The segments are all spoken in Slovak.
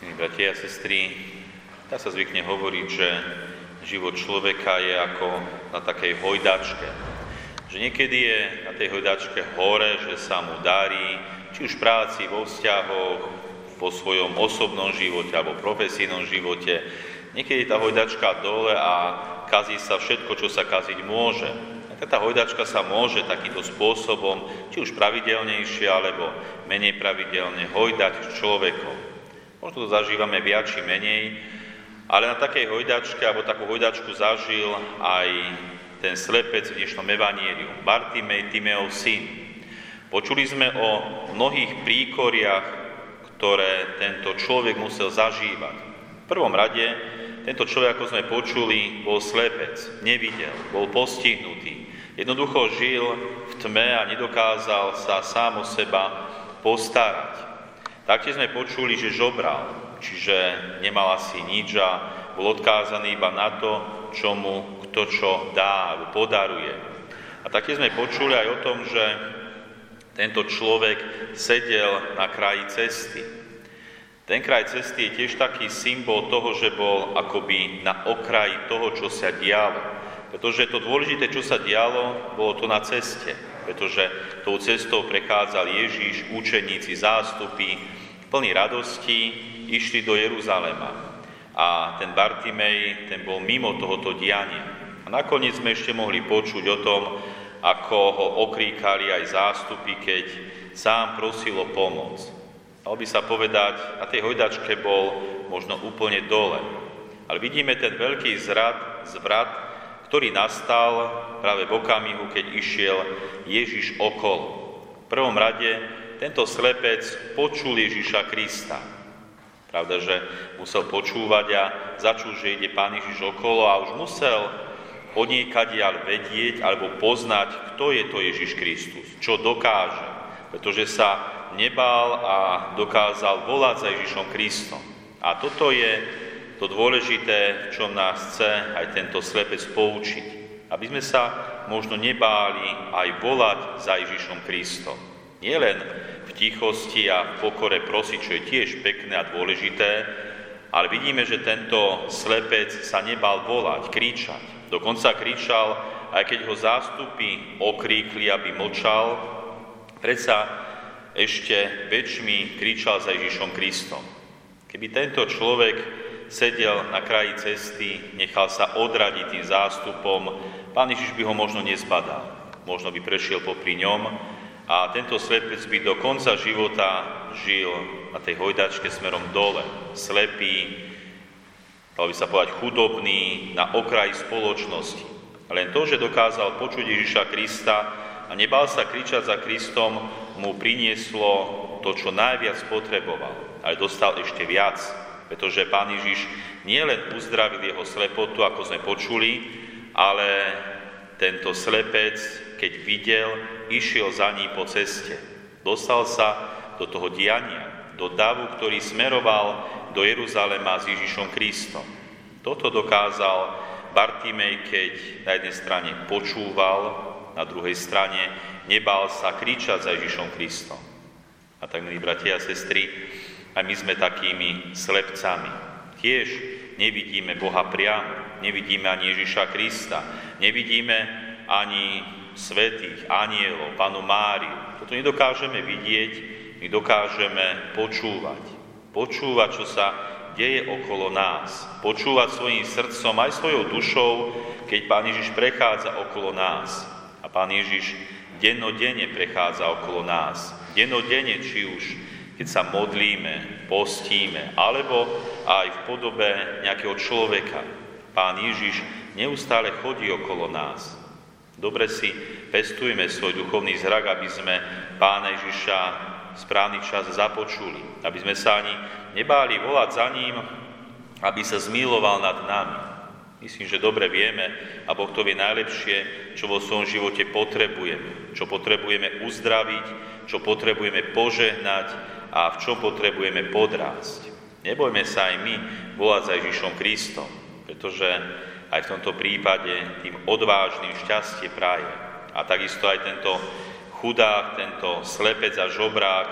Milí bratia a sestry, dá sa zvykne hovoriť, že život človeka je ako na takej hojdačke. Že niekedy je na tej hojdačke hore, že sa mu darí, či už v práci, vo vzťahoch, vo svojom osobnom živote alebo profesijnom živote. Niekedy tá hojdačka dole a kazí sa všetko, čo sa kaziť môže. A tá hojdačka sa môže takýmto spôsobom, či už pravidelnejšie alebo menej pravidelne, hojdať človekom. Možno to zažívame viac či menej, ale na takej hojdačke, alebo takú hojdačku zažil aj ten slepec v dnešnom evaníliu, Bartimej, Timeov syn. Počuli sme o mnohých príkoriach, ktoré tento človek musel zažívať. V prvom rade, tento človek, ako sme počuli, bol slepec, nevidel, bol postihnutý. Jednoducho žil v tme a nedokázal sa sám o seba postarať. Taktiež sme počuli, že žobral, čiže nemal asi nič a bol odkázaný iba na to, čo mu kto čo dá alebo podaruje. A také sme počuli aj o tom, že tento človek sedel na kraji cesty. Ten kraj cesty je tiež taký symbol toho, že bol akoby na okraji toho, čo sa dialo. Pretože to dôležité, čo sa dialo, bolo to na ceste. Pretože tou cestou prechádzal Ježíš, učeníci, zástupy, plní radosti, išli do Jeruzalema. A ten Bartimej, ten bol mimo tohoto diania. A nakoniec sme ešte mohli počuť o tom, ako ho okríkali aj zástupy, keď sám prosil o pomoc. Dalo by sa povedať, na tej hojdačke bol možno úplne dole. Ale vidíme ten veľký zrad, zvrat, ktorý nastal práve v okamihu, keď išiel Ježiš okolo. V prvom rade tento slepec počul Ježiša Krista. Pravda, že musel počúvať a začul, že ide Pán Ježiš okolo a už musel odiekadiaľ vedieť alebo poznať, kto je to Ježiš Kristus, čo dokáže, pretože sa nebál a dokázal volať za Ježišom Kristom. A toto je to dôležité, čo nás chce aj tento slepec poučiť. Aby sme sa možno nebáli aj volať za Ježišom Kristom. Nie len v tichosti a v pokore prosiť, čo je tiež pekné a dôležité, ale vidíme, že tento slepec sa nebal volať, kričať. Dokonca kričal, aj keď ho zástupy okríkli, aby močal, predsa ešte väčšmi kričal za Ježišom Kristom. Keby tento človek sedel na kraji cesty, nechal sa odradiť tým zástupom, pán Ježiš by ho možno nezbadal. Možno by prešiel popri ňom, a tento slepec by do konca života žil na tej hojdačke smerom dole, slepý, dalo by sa povedať chudobný, na okraji spoločnosti. Len to, že dokázal počuť Ježiša Krista a nebal sa kričať za Kristom, mu prinieslo to, čo najviac potreboval. Ale dostal ešte viac, pretože Pán Ježiš nielen uzdravil jeho slepotu, ako sme počuli, ale tento slepec, keď videl, išiel za ní po ceste. Dostal sa do toho diania, do davu, ktorý smeroval do Jeruzalema s Ježišom Kristom. Toto dokázal Bartimej, keď na jednej strane počúval, na druhej strane nebal sa kričať za Ježišom Kristom. A tak, milí bratia a sestry, aj my sme takými slepcami. Tiež nevidíme Boha priamo, nevidíme ani Ježiša Krista, nevidíme ani svetých, anielov, panu Máriu. Toto nedokážeme vidieť, my dokážeme počúvať. Počúvať, čo sa deje okolo nás. Počúvať svojim srdcom aj svojou dušou, keď Pán Ježiš prechádza okolo nás. A Pán Ježiš dennodenne prechádza okolo nás. Dennodenne, či už keď sa modlíme, postíme, alebo aj v podobe nejakého človeka. Pán Ježiš neustále chodí okolo nás. Dobre si pestujme svoj duchovný zrak, aby sme Pána Ježiša správny čas započuli, aby sme sa ani nebáli volať za ním, aby sa zmiloval nad nami. Myslím, že dobre vieme, a Boh to vie najlepšie, čo vo svojom živote potrebujeme, čo potrebujeme uzdraviť, čo potrebujeme požehnať, a v čom potrebujeme podrásť. Nebojme sa aj my volať za Ježišom Kristom, pretože aj v tomto prípade tým odvážnym šťastie praje. A takisto aj tento chudák, tento slepec a žobrák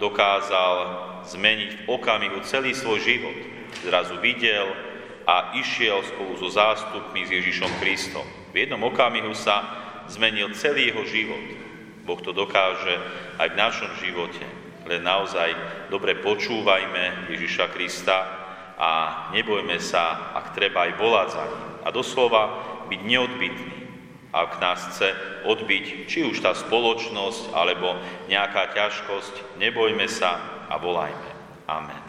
dokázal zmeniť v okamihu celý svoj život. Zrazu videl a išiel spolu so zástupmi s Ježišom Kristom. V jednom okamihu sa zmenil celý jeho život. Boh to dokáže aj v našom živote. Len naozaj dobre počúvajme Ježiša Krista a nebojme sa, ak treba aj volať za ním. A doslova byť neodbitný. Ak nás chce odbiť či už tá spoločnosť alebo nejaká ťažkosť, nebojme sa a volajme. Amen.